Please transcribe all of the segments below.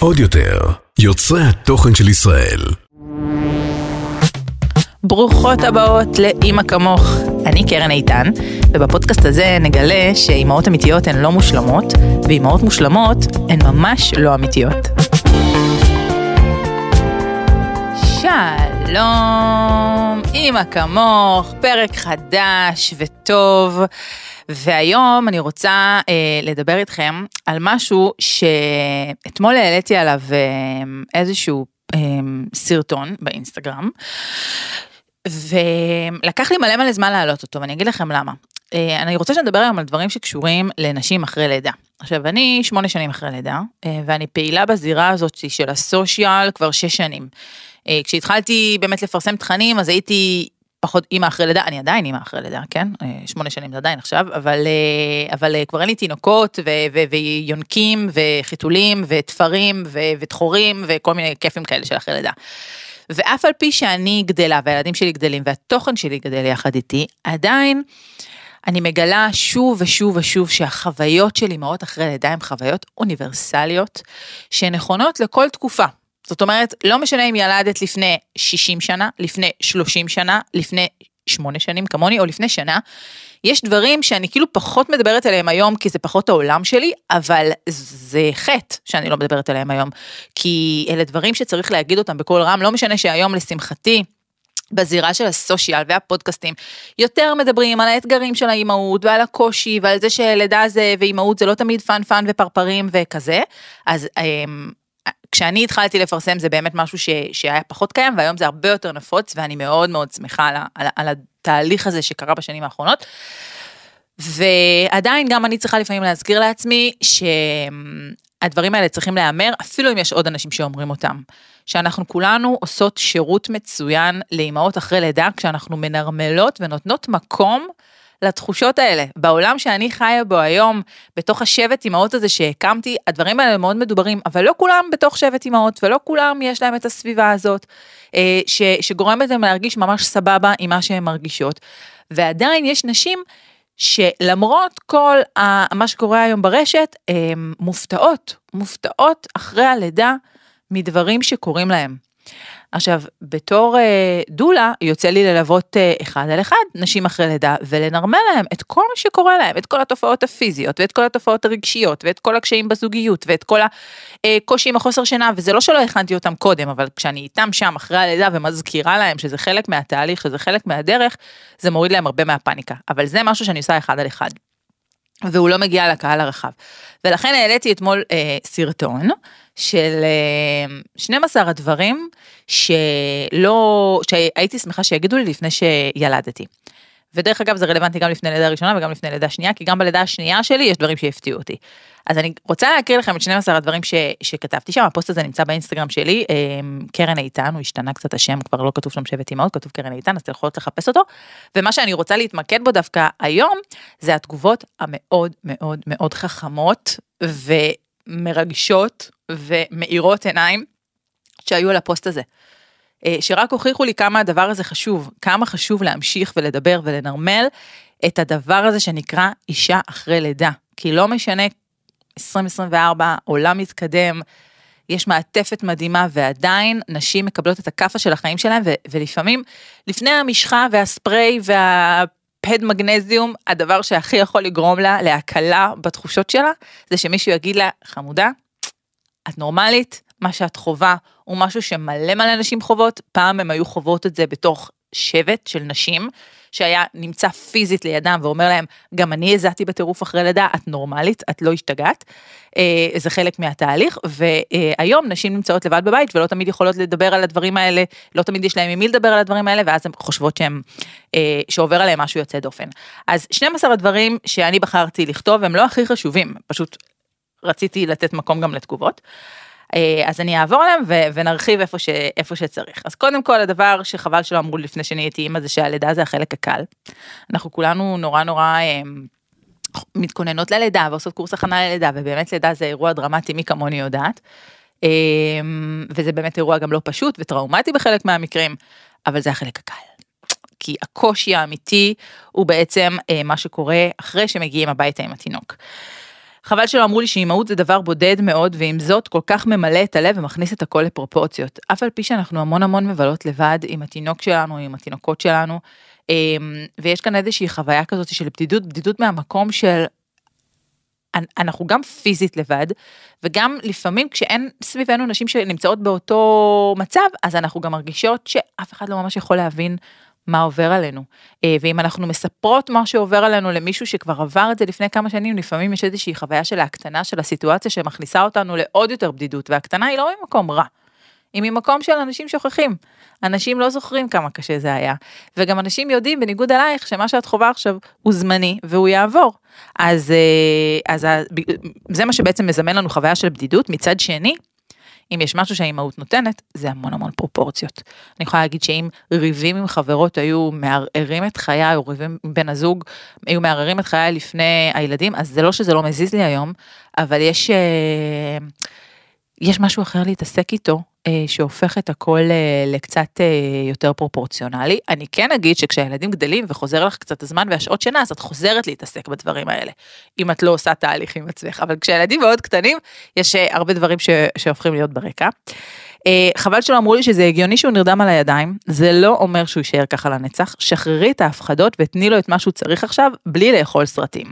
עוד יותר, יוצרי התוכן של ישראל. ברוכות הבאות לאימא כמוך. אני קרן איתן, ובפודקאסט הזה נגלה שאימהות אמיתיות הן לא מושלמות, ואימהות מושלמות הן ממש לא אמיתיות. שלום, אימא כמוך, פרק חדש וטוב. והיום אני רוצה אה, לדבר איתכם על משהו שאתמול העליתי עליו אה, איזשהו אה, סרטון באינסטגרם, ולקח לי מלא מלא זמן להעלות אותו, ואני אגיד לכם למה. אה, אני רוצה שנדבר היום על דברים שקשורים לנשים אחרי לידה. עכשיו, אני שמונה שנים אחרי לידה, אה, ואני פעילה בזירה הזאת של הסושיאל כבר שש שנים. אה, כשהתחלתי באמת לפרסם תכנים, אז הייתי פחות אימא אחרי לידה, אני עדיין אימא אחרי לידה, כן? שמונה שנים זה עדיין עכשיו, אבל, אבל כבר אין לי תינוקות ו, ו, ויונקים וחיתולים ותפרים ו, ותחורים וכל מיני כיפים כאלה של אחרי לידה. ואף על פי שאני גדלה והילדים שלי גדלים והתוכן שלי גדל יחד איתי, עדיין אני מגלה שוב ושוב ושוב שהחוויות של אימהות אחרי לידה הן חוויות אוניברסליות, שנכונות לכל תקופה. זאת אומרת, לא משנה אם ילדת לפני 60 שנה, לפני 30 שנה, לפני 8 שנים כמוני, או לפני שנה, יש דברים שאני כאילו פחות מדברת עליהם היום, כי זה פחות העולם שלי, אבל זה חטא שאני לא מדברת עליהם היום. כי אלה דברים שצריך להגיד אותם בקול רם, לא משנה שהיום לשמחתי, בזירה של ה social והפודקאסטים, יותר מדברים על האתגרים של האימהות ועל הקושי ועל זה שלידה זה ואימהות זה לא תמיד fun fun ופרפרים וכזה, אז אמ, כשאני התחלתי לפרסם זה באמת משהו ש, שהיה פחות קיים והיום זה הרבה יותר נפוץ ואני מאוד מאוד שמחה על, על, על התהליך הזה שקרה בשנים האחרונות. ועדיין גם אני צריכה לפעמים להזכיר לעצמי שהדברים האלה צריכים להיאמר אפילו אם יש עוד אנשים שאומרים אותם. שאנחנו כולנו עושות שירות מצוין לאימהות אחרי לידה כשאנחנו מנרמלות ונותנות מקום לתחושות האלה. בעולם שאני חיה בו היום, בתוך השבט אימהות הזה שהקמתי, הדברים האלה מאוד מדוברים, אבל לא כולם בתוך שבט אימהות, ולא כולם יש להם את הסביבה הזאת, אה, ש, שגורמת להם להרגיש ממש סבבה עם מה שהן מרגישות. ועדיין יש נשים שלמרות כל מה שקורה היום ברשת, מופתעות, מופתעות אחרי הלידה מדברים שקורים להם. עכשיו, בתור אה, דולה, יוצא לי ללוות אה, אחד על אחד נשים אחרי לידה, ולנרמל להם את כל מה שקורה להם, את כל התופעות הפיזיות, ואת כל התופעות הרגשיות, ואת כל הקשיים בזוגיות, ואת כל הקושי עם החוסר שינה, וזה לא שלא הכנתי אותם קודם, אבל כשאני איתם שם אחרי הלידה ומזכירה להם שזה חלק מהתהליך, שזה חלק מהדרך, זה מוריד להם הרבה מהפאניקה. אבל זה משהו שאני עושה אחד על אחד. והוא לא מגיע לקהל הרחב. ולכן העליתי אתמול אה, סרטון של אה, 12 הדברים שלא, שהייתי שמחה שיגידו לי לפני שילדתי. ודרך אגב זה רלוונטי גם לפני לידה ראשונה וגם לפני לידה שנייה, כי גם בלידה השנייה שלי יש דברים שהפתיעו אותי. אז אני רוצה להקריא לכם את 12 הדברים ש, שכתבתי שם, הפוסט הזה נמצא באינסטגרם שלי, אה, קרן איתן, הוא השתנה קצת השם, כבר לא כתוב שם שבט אמהות, כתוב קרן איתן, אז אתם יכולות לחפש אותו. ומה שאני רוצה להתמקד בו דווקא היום, זה התגובות המאוד מאוד מאוד חכמות ומרגשות ומאירות עיניים שהיו על הפוסט הזה. אה, שרק הוכיחו לי כמה הדבר הזה חשוב, כמה חשוב להמשיך ולדבר ולנרמל את הדבר הזה שנקרא אישה אחרי לידה. כי לא משנה 2024, עולם מתקדם, יש מעטפת מדהימה ועדיין נשים מקבלות את הכאפה של החיים שלהם ו- ולפעמים לפני המשחה והספרי והפד מגנזיום, הדבר שהכי יכול לגרום לה להקלה בתחושות שלה, זה שמישהו יגיד לה, חמודה, את נורמלית, מה שאת חווה הוא משהו שמלא מלא נשים חוות, פעם הם היו חוות את זה בתוך שבט של נשים, שהיה נמצא פיזית לידם ואומר להם, גם אני הזעתי בטירוף אחרי לידה, את נורמלית, את לא השתגעת. אה, זה חלק מהתהליך, והיום נשים נמצאות לבד בבית ולא תמיד יכולות לדבר על הדברים האלה, לא תמיד יש להם עם מי לדבר על הדברים האלה, ואז הן חושבות שהם, אה, שעובר עליהם משהו יוצא דופן. אז 12 הדברים שאני בחרתי לכתוב הם לא הכי חשובים, פשוט רציתי לתת מקום גם לתגובות. אה, אז אני אעבור עליהם ונרחיב איפה, ש- איפה שצריך. אז קודם כל הדבר שחבל שלא אמרו לפני שאני הייתי אימא זה שהלידה זה החלק הקל. אנחנו כולנו נורא נורא אה, מתכוננות ללידה ועושות קורס הכנה ללידה ובאמת לידה זה אירוע דרמטי מי כמוני יודעת. אה, וזה באמת אירוע גם לא פשוט וטראומטי בחלק מהמקרים, אבל זה החלק הקל. כי הקושי האמיתי הוא בעצם מה שקורה אחרי שמגיעים הביתה עם התינוק. חבל שלא אמרו לי שאימהות זה דבר בודד מאוד, ועם זאת כל כך ממלא את הלב ומכניס את הכל לפרופורציות. אף על פי שאנחנו המון המון מבלות לבד עם התינוק שלנו, עם התינוקות שלנו, אמ, ויש כאן איזושהי חוויה כזאת של בדידות, בדידות מהמקום של אנחנו גם פיזית לבד, וגם לפעמים כשאין סביבנו נשים שנמצאות באותו מצב, אז אנחנו גם מרגישות שאף אחד לא ממש יכול להבין מה עובר עלינו. אה, ואם אנחנו מספרות מה שעובר עלינו למישהו שכבר עבר את זה לפני כמה שנים, לפעמים יש איזושהי חוויה של ההקטנה של הסיטואציה שמכניסה אותנו לעוד יותר בדידות, והקטנה היא לא ממקום רע. היא ממקום של אנשים שוכחים. אנשים לא זוכרים כמה קשה זה היה. וגם אנשים יודעים, בניגוד אלייך, שמה שאת חווה עכשיו הוא זמני והוא יעבור. אז, אה, אז זה מה שבעצם מזמן לנו חוויה של בדידות. מצד שני, אם יש משהו שהאימהות נותנת, זה המון המון פרופורציות. אני יכולה להגיד שאם ריבים עם חברות היו מערערים את חיי, או ריבים עם בן הזוג, היו מערערים את חיי לפני הילדים, אז זה לא שזה לא מזיז לי היום, אבל יש, אה, יש משהו אחר להתעסק איתו, שהופך את הכל אה, לקצת אה, יותר פרופורציונלי. אני כן אגיד שכשהילדים גדלים וחוזר לך קצת הזמן והשעות שינה, אז את חוזרת להתעסק בדברים האלה, אם את לא עושה תהליך עם עצמך. אבל כשהילדים מאוד קטנים, יש הרבה דברים ש... שהופכים להיות ברקע. חבל שלא אמרו לי שזה הגיוני שהוא נרדם על הידיים, זה לא אומר שהוא יישאר ככה לנצח, שחררי את ההפחדות ותני לו את מה שהוא צריך עכשיו, בלי לאכול סרטים.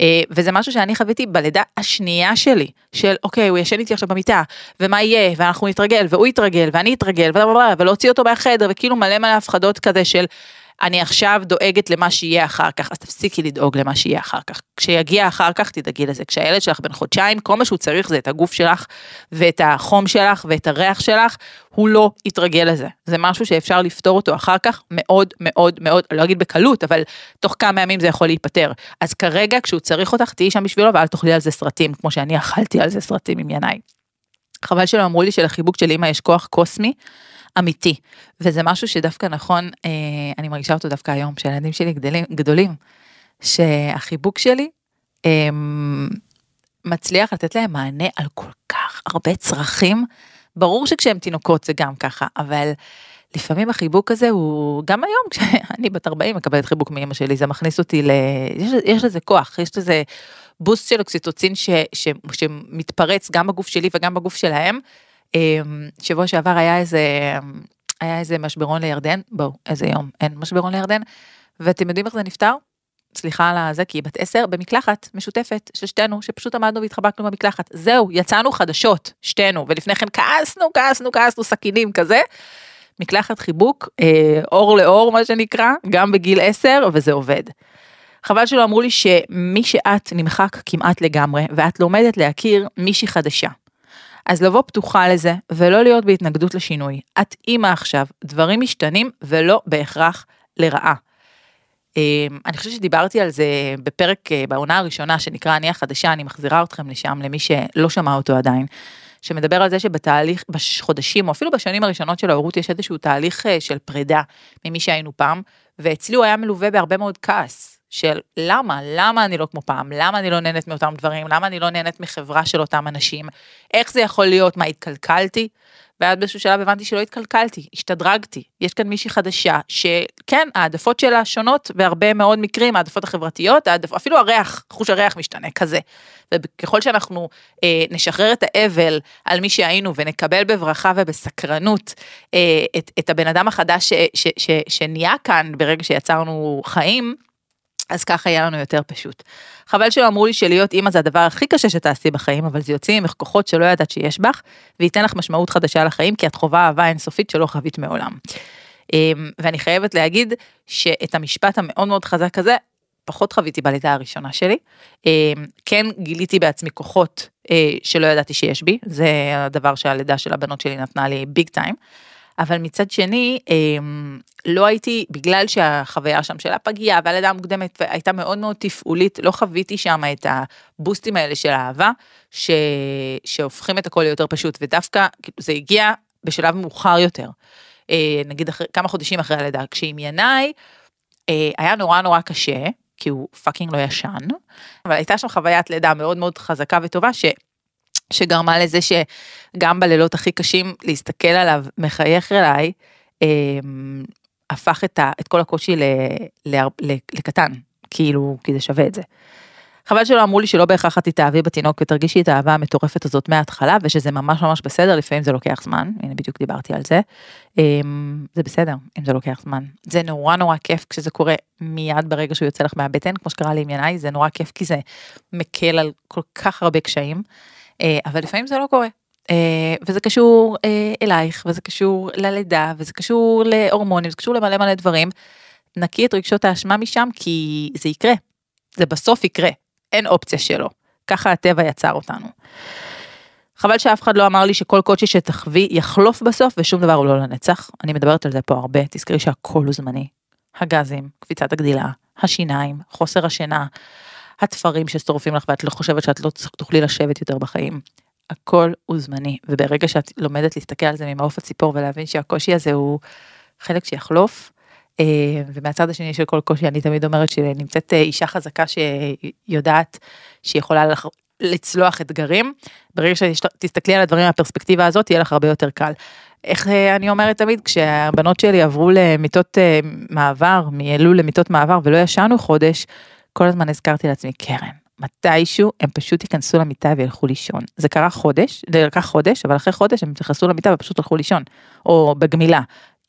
אה, וזה משהו שאני חוויתי בלידה השנייה שלי, של אוקיי, הוא ישן איתי עכשיו במיטה, ומה יהיה, ואנחנו נתרגל, והוא יתרגל, ואני אתרגל, ולהוציא אותו מהחדר, וכאילו מלא מלא הפחדות כזה של אני עכשיו דואגת למה שיהיה אחר כך, אז תפסיקי לדאוג למה שיהיה אחר כך. כשיגיע אחר כך, תדאגי לזה. כשהילד שלך בן חודשיים, כל מה שהוא צריך זה את הגוף שלך, ואת החום שלך, ואת הריח שלך, הוא לא יתרגל לזה. זה משהו שאפשר לפתור אותו אחר כך, מאוד מאוד מאוד, לא אגיד בקלות, אבל תוך כמה ימים זה יכול להיפתר. אז כרגע, כשהוא צריך אותך, תהיי שם בשבילו, ואל תאכלי על זה סרטים, כמו שאני אכלתי על זה סרטים עם ינאי. חבל שלא אמרו לי שלחיבוק של אמא יש כוח קוסמי. אמיתי. וזה משהו שדווקא נכון, אה, אני מרגישה אותו דווקא היום, שהילדים שלי גדלים, גדולים, שהחיבוק שלי אה, מצליח לתת להם מענה על כל כך הרבה צרכים. ברור שכשהם תינוקות זה גם ככה, אבל לפעמים החיבוק הזה הוא גם היום כשאני בת 40 מקבלת חיבוק מאמא שלי זה מכניס אותי ל... יש, יש לזה כוח יש לזה בוסט של אוקסיטוצין ש, ש, שמתפרץ גם בגוף שלי וגם בגוף שלהם אמ, שבוע שעבר היה איזה, היה איזה משברון לירדן, בואו, איזה יום, אין משברון לירדן, ואתם יודעים איך זה נפתר? סליחה על זה, כי היא בת עשר, במקלחת משותפת של שתינו, שפשוט עמדנו והתחבקנו במקלחת. זהו, יצאנו חדשות, שתינו, ולפני כן כעסנו, כעסנו, כעסנו, סכינים כזה. מקלחת חיבוק, אה, אור לאור מה שנקרא, גם בגיל עשר, וזה עובד. חבל שלא אמרו לי שמי שאת נמחק כמעט לגמרי, ואת לומדת להכיר מישהי חדשה. אז לבוא פתוחה לזה, ולא להיות בהתנגדות לשינוי. את אימא עכשיו, דברים משתנים, ולא בהכרח לרעה. אמ, אני חושבת שדיברתי על זה בפרק אה, בעונה הראשונה שנקרא אני החדשה, אני מחזירה אתכם לשם למי שלא שמע אותו עדיין. שמדבר על זה שבתהליך, בחודשים או אפילו בשנים הראשונות של ההורות יש איזשהו תהליך אה, של פרידה ממי שהיינו פעם, ואצלי הוא היה מלווה בהרבה מאוד כעס. של למה, למה אני לא כמו פעם, למה אני לא נהנית מאותם דברים, למה אני לא נהנית מחברה של אותם אנשים, איך זה יכול להיות, מה התקלקלתי? ואז באיזשהו שלב הבנתי שלא התקלקלתי, השתדרגתי, יש כאן מישהי חדשה, שכן, העדפות שלה שונות בהרבה מאוד מקרים, העדפות החברתיות, העדפ... אפילו הריח, חוש הריח משתנה כזה. וככל שאנחנו אה, נשחרר את האבל על מי שהיינו ונקבל בברכה ובסקרנות אה, את, את הבן אדם החדש ש, ש, ש, שנהיה כאן ברגע שיצרנו חיים, אז ככה יהיה לנו יותר פשוט. חבל שלא אמרו לי שלהיות אימא זה הדבר הכי קשה שתעשי בחיים, אבל זה יוציא ממך כוחות שלא ידעת שיש בך, וייתן לך משמעות חדשה לחיים, כי את חווה אהבה אינסופית שלא חווית מעולם. אמ, ואני חייבת להגיד שאת המשפט המאוד מאוד חזק הזה, פחות חוויתי בלידה הראשונה שלי. אמ, כן גיליתי בעצמי כוחות אה, שלא ידעתי שיש בי, זה הדבר שהלידה של הבנות שלי נתנה לי big time. אבל מצד שני, אמ, לא הייתי, בגלל שהחוויה שם של הפגייה והלידה המוקדמת הייתה מאוד מאוד תפעולית, לא חוויתי שם את הבוסטים האלה של האהבה, ש... שהופכים את הכל ליותר פשוט, ודווקא כאילו, זה הגיע בשלב מאוחר יותר. אה, נגיד אחרי, כמה חודשים אחרי הלידה, כשעם ינאי אה, היה נורא נורא קשה, כי הוא fucking לא ישן, אבל הייתה שם חוויית לידה מאוד מאוד חזקה וטובה, ש... שגרמה לזה שגם בלילות הכי קשים להסתכל עליו מחייך אליי, אה, הפך את, ה, את כל הקושי ל, ל, ל, לקטן, כאילו, כי זה שווה את זה. חבל שלא אמרו לי שלא בהכרח את תתאהבי בתינוק ותרגישי את האהבה המטורפת הזאת מההתחלה ושזה ממש ממש בסדר, לפעמים זה לוקח זמן, הנה בדיוק דיברתי על זה. אמ, זה בסדר אם זה לוקח זמן. זה נורא נורא כיף כשזה קורה מיד ברגע שהוא יוצא לך מהבטן, כמו שקרה לי עם ינאי, זה נורא כיף כי זה מקל על כל כך הרבה קשיים, אבל לפעמים זה לא קורה. אה, וזה קשור אה, אלייך, וזה קשור ללידה, וזה קשור להורמונים, זה קשור למלא מלא דברים. נקי את רגשות האשמה משם כי זה יקרה, זה בסוף יקרה, אין אופציה שלא. ככה הטבע יצר אותנו. חבל שאף אחד לא אמר לי שכל קושי שתחווי יחלוף בסוף ושום דבר הוא לא לנצח. אני מדברת על זה פה הרבה, תזכרי שהכל הוא זמני. הגזים, קפיצת הגדילה, השיניים, חוסר השינה, התפרים ששורפים לך ואת לא חושבת שאת לא תוכלי לשבת יותר בחיים. הכל הוא זמני, וברגע שאת לומדת להסתכל על זה ממעוף הציפור ולהבין שהקושי הזה הוא חלק שיחלוף, אה, ומהצד השני של כל קושי אני תמיד אומרת שנמצאת אה, אישה חזקה שיודעת שהיא יכולה לצלוח אתגרים, ברגע שתסתכלי על הדברים מהפרספקטיבה הזאת יהיה לך הרבה יותר קל. איך אה, אני אומרת תמיד כשהבנות שלי עברו למיטות מעבר, מאלול למיטות מעבר ולא ישנו חודש, כל הזמן הזכרתי לעצמי קרן. מתישהו הם פשוט ייכנסו למיטה וילכו לישון. זה קרה חודש, זה לקח חודש, אבל אחרי חודש הם נכנסו למיטה ופשוט הלכו לישון, או בגמילה.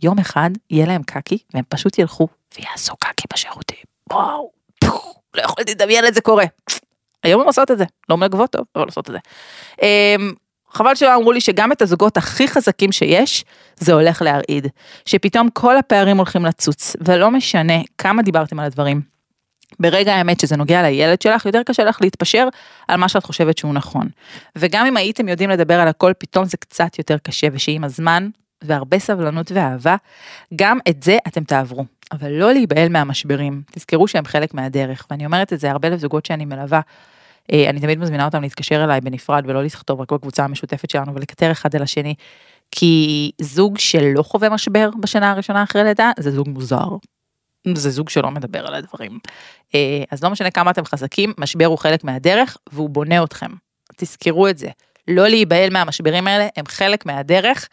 יום אחד יהיה להם קקי והם פשוט ילכו ויעשו קקי בשירותים. וואו, לא יכולתי לדמיין את זה קורה. היום הם עושות את זה, לא מגבות טוב, אבל עושות את זה. אמ, חבל שלא אמרו לי שגם את הזוגות הכי חזקים שיש, זה הולך להרעיד. שפתאום כל הפערים הולכים לצוץ, ולא משנה כמה דיברתם על הדברים. ברגע האמת שזה נוגע לילד שלך, יותר קשה לך להתפשר על מה שאת חושבת שהוא נכון. וגם אם הייתם יודעים לדבר על הכל, פתאום זה קצת יותר קשה, ושעם הזמן והרבה סבלנות ואהבה, גם את זה אתם תעברו. אבל לא להיבהל מהמשברים, תזכרו שהם חלק מהדרך, ואני אומרת את זה הרבה לזוגות שאני מלווה. אה, אני תמיד מזמינה אותם להתקשר אליי בנפרד ולא לכתוב רק בקבוצה המשותפת שלנו ולקטר אחד אל השני. כי זוג שלא חווה משבר בשנה הראשונה אחרי לידה זה זוג מוזר. זה זוג שלא מדבר על הדברים. אה, אז לא משנה כמה אתם חזקים, משבר הוא חלק מהדרך והוא בונה אתכם. תזכרו את זה. לא להיבהל מהמשברים האלה, הם חלק מהדרך,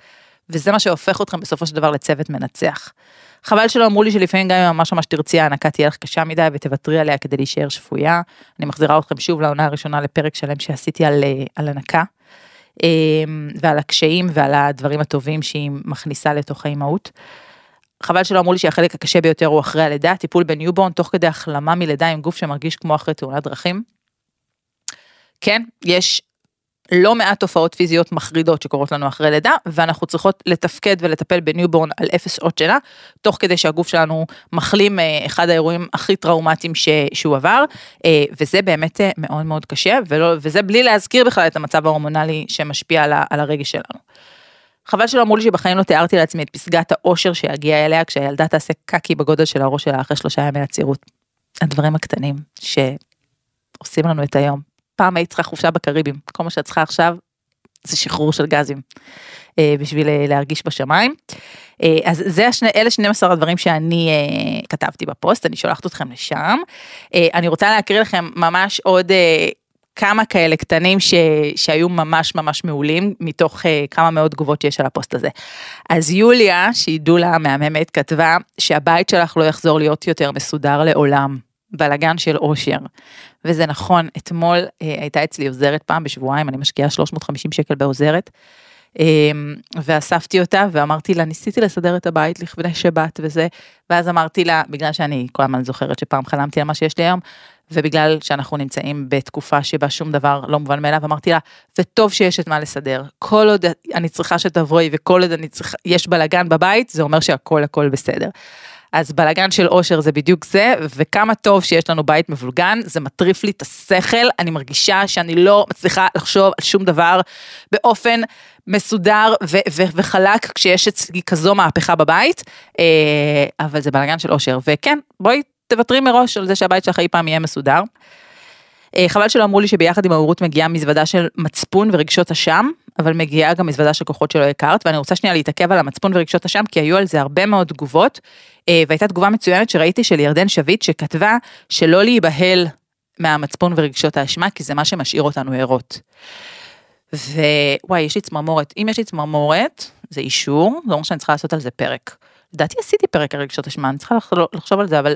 וזה מה שהופך אתכם בסופו של דבר לצוות מנצח. חבל שלא אמרו לי שלפעמים גם אם ממש ממש תרצי ההנקה תהיה לך קשה מדי ותוותרי עליה כדי להישאר שפויה. אני מחזירה אתכם שוב לעונה הראשונה לפרק שלם שעשיתי על, אה, על הנקה. אה, ועל הקשיים ועל הדברים הטובים שהיא מכניסה לתוך האימהות. חבל שלא אמרו לי שהחלק הקשה ביותר הוא אחרי הלידה, טיפול ב newborn תוך כדי החלמה מלידה עם גוף שמרגיש כמו אחרי תאונת דרכים. כן, יש לא מעט תופעות פיזיות מחרידות שקורות לנו אחרי לידה, ואנחנו צריכות לתפקד ולטפל ב newborn על אפס שעות שינה, תוך כדי שהגוף שלנו מחלים אה, אחד האירועים הכי טראומטיים ש, שהוא עבר, אה, וזה באמת אה, מאוד מאוד קשה, ולא, וזה בלי להזכיר בכלל את המצב ההורמונלי שמשפיע על, על הרגש שלנו. חבל שלא אמרו לי שבחיים לא תיארתי לעצמי את פסגת האושר שיגיע אליה כשהילדה תעשה קקי בגודל של הראש שלה אחרי שלושה ימי עצירות. הדברים הקטנים שעושים לנו את היום. פעם היית צריכה חופשה בקריבים, כל מה שאת צריכה עכשיו זה שחרור של גזים אה, בשביל אה, להרגיש בשמיים. אה, אז זה השני, אלה 12 הדברים שאני אה, כתבתי בפוסט, אני שולחת אתכם לשם. אה, אני רוצה להקריא לכם ממש עוד אה, כמה כאלה קטנים ש, שהיו ממש ממש מעולים מתוך uh, כמה מאות תגובות שיש על הפוסט הזה. אז יוליה, שהיא דולה מהממת, כתבה שהבית שלך לא יחזור להיות יותר מסודר לעולם. בלאגן של אושר. וזה נכון, אתמול uh, הייתה אצלי עוזרת פעם בשבועיים, אני משקיעה 350 שקל בעוזרת. Um, ואספתי אותה ואמרתי לה, ניסיתי לסדר את הבית לכבדי שבת וזה, ואז אמרתי לה, בגלל שאני כל הזמן זוכרת שפעם חלמתי על מה שיש לי היום, ובגלל שאנחנו נמצאים בתקופה שבה שום דבר לא מובן מאליו, אמרתי לה, וטוב שיש את מה לסדר. כל עוד אני צריכה שתבואי וכל עוד אני צריכה, יש בלאגן בבית, זה אומר שהכל הכל בסדר. אז בלאגן של אושר זה בדיוק זה, וכמה טוב שיש לנו בית מבולגן, זה מטריף לי את השכל, אני מרגישה שאני לא מצליחה לחשוב על שום דבר באופן מסודר ו- ו- וחלק כשיש אצלי כזו מהפכה בבית, אה, אבל זה בלאגן של אושר, וכן, בואי תוותרי מראש על זה שהבית שלך אי פעם יהיה מסודר. אה, חבל שלא אמרו לי שביחד עם ההורות מגיעה מזוודה של מצפון ורגשות אשם, אבל מגיעה גם מזוודה של כוחות שלא הכרת, ואני רוצה שנייה להתעכב על המצפון ורגשות אשם, כי היו על זה הרבה מאוד תגובות, אה, והייתה תגובה מצוינת שראיתי של ירדן שביט, שכתבה שלא להיבהל מהמצפון ורגשות האשמה, כי זה מה שמשאיר אותנו ערות. ווואי, יש לי צמרמורת. אם יש לי צמרמורת, זה אישור, זה אומר שאני צריכה לעשות על זה פרק. לדעתי עשיתי פרק על רגשות אשמה, אני צריכה לחשוב על זה, אבל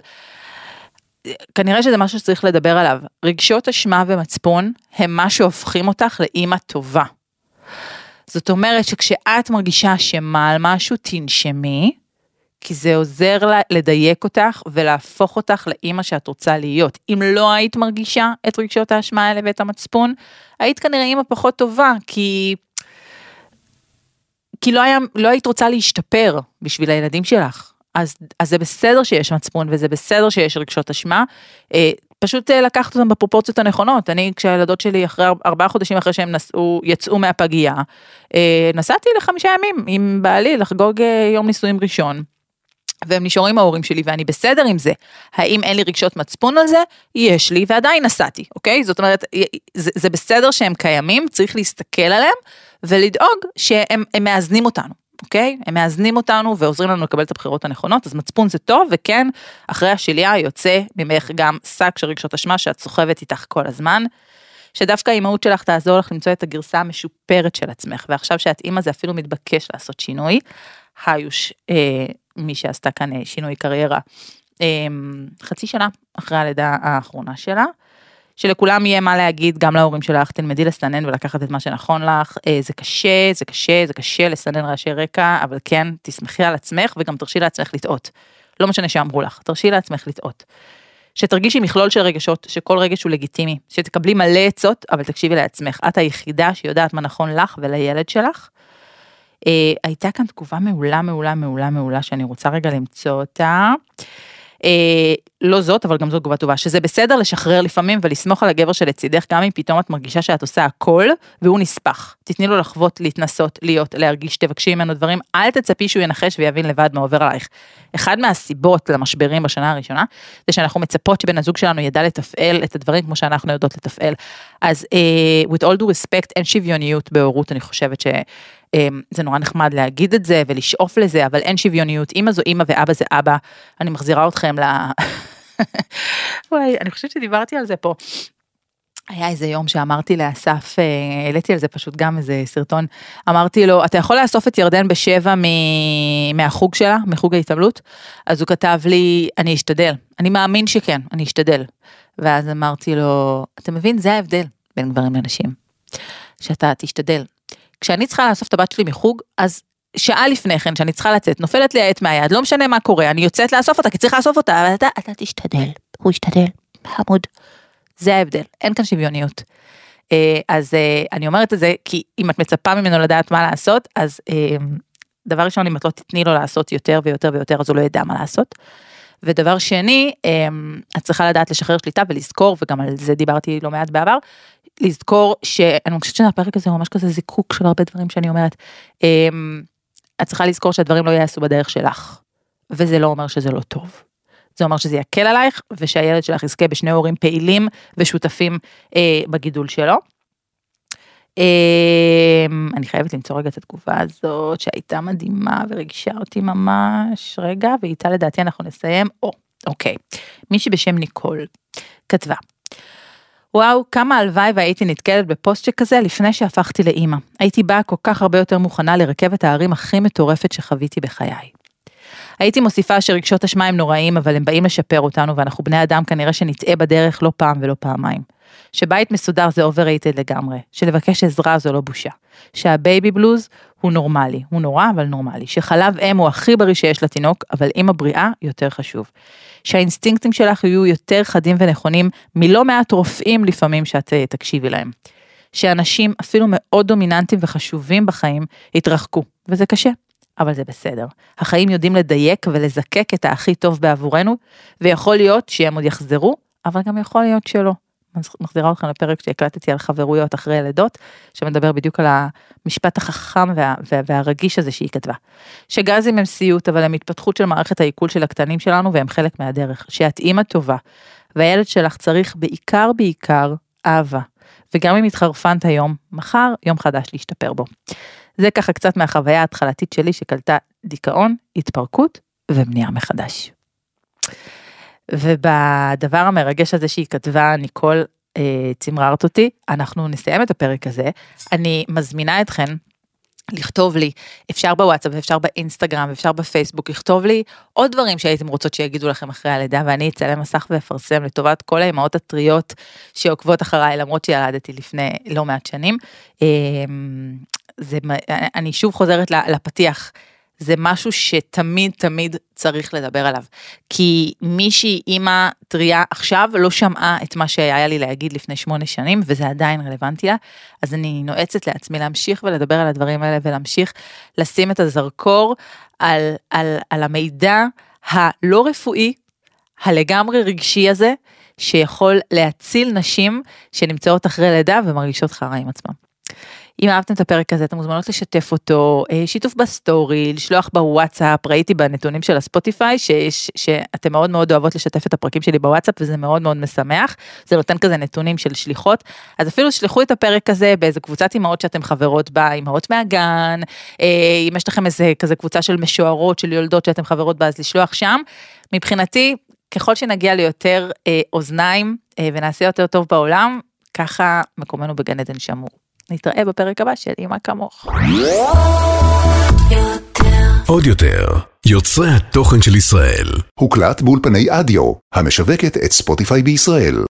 כנראה שזה משהו שצריך לדבר עליו. רגשות אשמה ומצפון הם מה שהופכים אותך לאימא טובה. זאת אומרת שכשאת מרגישה אשמה על משהו, תנשמי, כי זה עוזר לדייק אותך ולהפוך אותך לאימא שאת רוצה להיות. אם לא היית מרגישה את רגשות האשמה האלה ואת המצפון, היית כנראה אימא פחות טובה, כי... כי לא, היה, לא היית רוצה להשתפר בשביל הילדים שלך. אז, אז זה בסדר שיש מצפון וזה בסדר שיש רגשות אשמה, אה, פשוט אה, לקחת אותם בפרופורציות הנכונות. אני, כשהילדות שלי אחרי ארבעה חודשים אחרי שהם נסעו, יצאו מהפגייה, אה, נסעתי לחמישה ימים עם בעלי לחגוג אה, יום נישואים ראשון. והם נשארו עם ההורים שלי ואני בסדר עם זה. האם אין לי רגשות מצפון על זה? יש לי ועדיין נסעתי, אוקיי? זאת אומרת, זה, זה בסדר שהם קיימים, צריך להסתכל עליהם ולדאוג שהם מאזנים אותנו. אוקיי? הם מאזנים אותנו ועוזרים לנו לקבל את הבחירות הנכונות, אז מצפון זה טוב, וכן, אחרי השליה יוצא ממך גם שק של רגשות אשמה שאת סוחבת איתך כל הזמן. שדווקא האימהות שלך תעזור לך למצוא את הגרסה המשופרת של עצמך, ועכשיו שאת אימא זה אפילו מתבקש לעשות שינוי. היוש, אה, מי שעשתה כאן אה, שינוי קריירה, אה, חצי שנה אחרי הלידה האחרונה שלה. שלכולם יהיה מה להגיד, גם להורים שלך, תלמדי לסנן ולקחת את מה שנכון לך, אה, זה קשה, זה קשה, זה קשה לסנן רעשי רקע, אבל כן, תסמכי על עצמך וגם תרשי לעצמך לטעות. לא משנה שאמרו לך, תרשי לעצמך לטעות. שתרגישי מכלול של רגשות, שכל רגש הוא לגיטימי, שתקבלי מלא עצות, אבל תקשיבי לעצמך, את היחידה שיודעת מה נכון לך ולילד שלך. אה, הייתה כאן תגובה מעולה, מעולה, מעולה, מעולה, שאני רוצה רגע למצוא אותה. אה, לא זאת, אבל גם זו תגובה טובה, שזה בסדר לשחרר לפעמים ולסמוך על הגבר שלצידך, גם אם פתאום את מרגישה שאת עושה הכל, והוא נספח. תתני לו לחוות, להתנסות, להיות, להרגיש, תבקשי ממנו דברים, אל תצפי שהוא ינחש ויבין לבד מה עובר עלייך. אחד מהסיבות למשברים בשנה הראשונה, זה שאנחנו מצפות שבן הזוג שלנו ידע לתפעל את הדברים כמו שאנחנו יודעות לתפעל. אז uh, with all due respect, אין שוויוניות בהורות, אני חושבת ש... אמ, זה נורא נחמד להגיד את זה ולשאוף לזה, אבל אין שוויוניות, אמא זו אמא ואבא זה אבא, אני מחזירה אתכם ל... וואי, אני חושבת שדיברתי על זה פה. היה איזה יום שאמרתי לאסף, אה, העליתי על זה פשוט גם איזה סרטון, אמרתי לו, אתה יכול לאסוף את ירדן בשבע מ... מהחוג שלה, מחוג ההתעמלות? אז הוא כתב לי, אני אשתדל, אני מאמין שכן, אני אשתדל. ואז אמרתי לו, אתה מבין, זה ההבדל בין גברים לנשים, שאתה תשתדל. כשאני צריכה לאסוף את הבת שלי מחוג, אז שעה לפני כן, שאני צריכה לצאת, נופלת לי העט מהיד, לא משנה מה קורה, אני יוצאת לאסוף אותה, כי צריך לאסוף אותה, אבל אתה, אתה תשתדל, הוא ישתדל, חמוד. זה ההבדל, אין כאן שוויוניות. אה, אז אה, אני אומרת את זה, כי אם את מצפה ממנו לדעת מה לעשות, אז אה, דבר ראשון, אם את לא תתני לו לעשות יותר ויותר ויותר, אז הוא לא ידע מה לעשות. ודבר שני, את צריכה לדעת לשחרר שליטה ולזכור, וגם על זה דיברתי לא מעט בעבר, לזכור שאני חושבת שהפרק הזה הוא ממש כזה זיקוק של הרבה דברים שאני אומרת. את צריכה לזכור שהדברים לא יעשו בדרך שלך, וזה לא אומר שזה לא טוב. זה אומר שזה יקל עלייך ושהילד שלך יזכה בשני הורים פעילים ושותפים אה, בגידול שלו. אה, אני חייבת למצוא רגע את התגובה הזאת שהייתה מדהימה וריגשה אותי ממש רגע ואיתה לדעתי אנחנו נסיים. או, אוקיי, מישהי בשם ניקול כתבה. וואו, כמה הלוואי והייתי נתקלת בפוסט שכזה לפני שהפכתי לאימא. הייתי באה כל כך הרבה יותר מוכנה לרכבת ההרים הכי מטורפת שחוויתי בחיי. הייתי מוסיפה שרגשות אשמה הם נוראים, אבל הם באים לשפר אותנו, ואנחנו בני אדם כנראה שנטעה בדרך לא פעם ולא פעמיים. שבית מסודר זה overrated לגמרי, שלבקש עזרה זו לא בושה. שה baby blues הוא נורמלי, הוא נורא אבל נורמלי. שחלב אם הוא הכי בריא שיש לתינוק, אבל אימא בריאה יותר חשוב. שהאינסטינקטים שלך יהיו יותר חדים ונכונים מלא מעט רופאים לפעמים שאת אה, תקשיבי להם. שאנשים אפילו מאוד דומיננטיים וחשובים בחיים יתרחקו, וזה קשה, אבל זה בסדר. החיים יודעים לדייק ולזקק את הכי טוב בעבורנו, ויכול להיות שהם עוד יחזרו, אבל גם יכול להיות שלא. מחזירה אתכם לפרק שהקלטתי על חברויות אחרי לידות, שמדבר בדיוק על המשפט החכם וה, וה, והרגיש הזה שהיא כתבה. שגזים הם סיוט, אבל הם התפתחות של מערכת העיכול של הקטנים שלנו והם חלק מהדרך. שאת אימא טובה, והילד שלך צריך בעיקר בעיקר אהבה. וגם אם התחרפנת היום, מחר יום חדש להשתפר בו. זה ככה קצת מהחוויה ההתחלתית שלי שקלטה דיכאון, התפרקות ובנייה מחדש. ובדבר המרגש הזה שהיא כתבה, ניקול אה, צמררת אותי, אנחנו נסיים את הפרק הזה. אני מזמינה אתכן לכתוב לי, אפשר בוואטסאפ, אפשר באינסטגרם, אפשר בפייסבוק, לכתוב לי עוד דברים שהייתם רוצות שיגידו לכם אחרי הלידה, ואני אצלם מסך ואפרסם לטובת כל האימהות הטריות שעוקבות אחריי, למרות שילדתי לפני לא מעט שנים. אמ, זה, אני שוב חוזרת לפתיח. זה משהו שתמיד תמיד צריך לדבר עליו. כי מישהי, אימא טריה עכשיו, לא שמעה את מה שהיה לי להגיד לפני שמונה שנים, וזה עדיין רלוונטי לה, אז אני נועצת לעצמי להמשיך ולדבר על הדברים האלה, ולהמשיך לשים את הזרקור על, על, על המידע הלא רפואי, הלגמרי רגשי הזה, שיכול להציל נשים שנמצאות אחרי לידה ומרגישות חרא עם עצמם. אם אהבתם את הפרק הזה אתם מוזמנות לשתף אותו, אה, שיתוף בסטורי, לשלוח בוואטסאפ, ראיתי בנתונים של הספוטיפיי שיש, שאתם מאוד מאוד אוהבות לשתף את הפרקים שלי בוואטסאפ וזה מאוד מאוד משמח, זה נותן כזה נתונים של שליחות, אז אפילו שלחו את הפרק הזה באיזה קבוצת אימהות שאתם חברות בה, אימהות מהגן, אה, אם יש לכם איזה כזה קבוצה של משוערות, של יולדות שאתם חברות בה, אז לשלוח שם. מבחינתי, ככל שנגיע ליותר אה, אוזניים ונעשה יותר טוב בעולם, ככה מקומנו בגן עדן שמור. נתראה בפרק הבא של אמא כמוך. עוד יותר, יוצרי התוכן של ישראל. הוקלט באולפני אדיו, המשווקת את ספוטיפיי בישראל.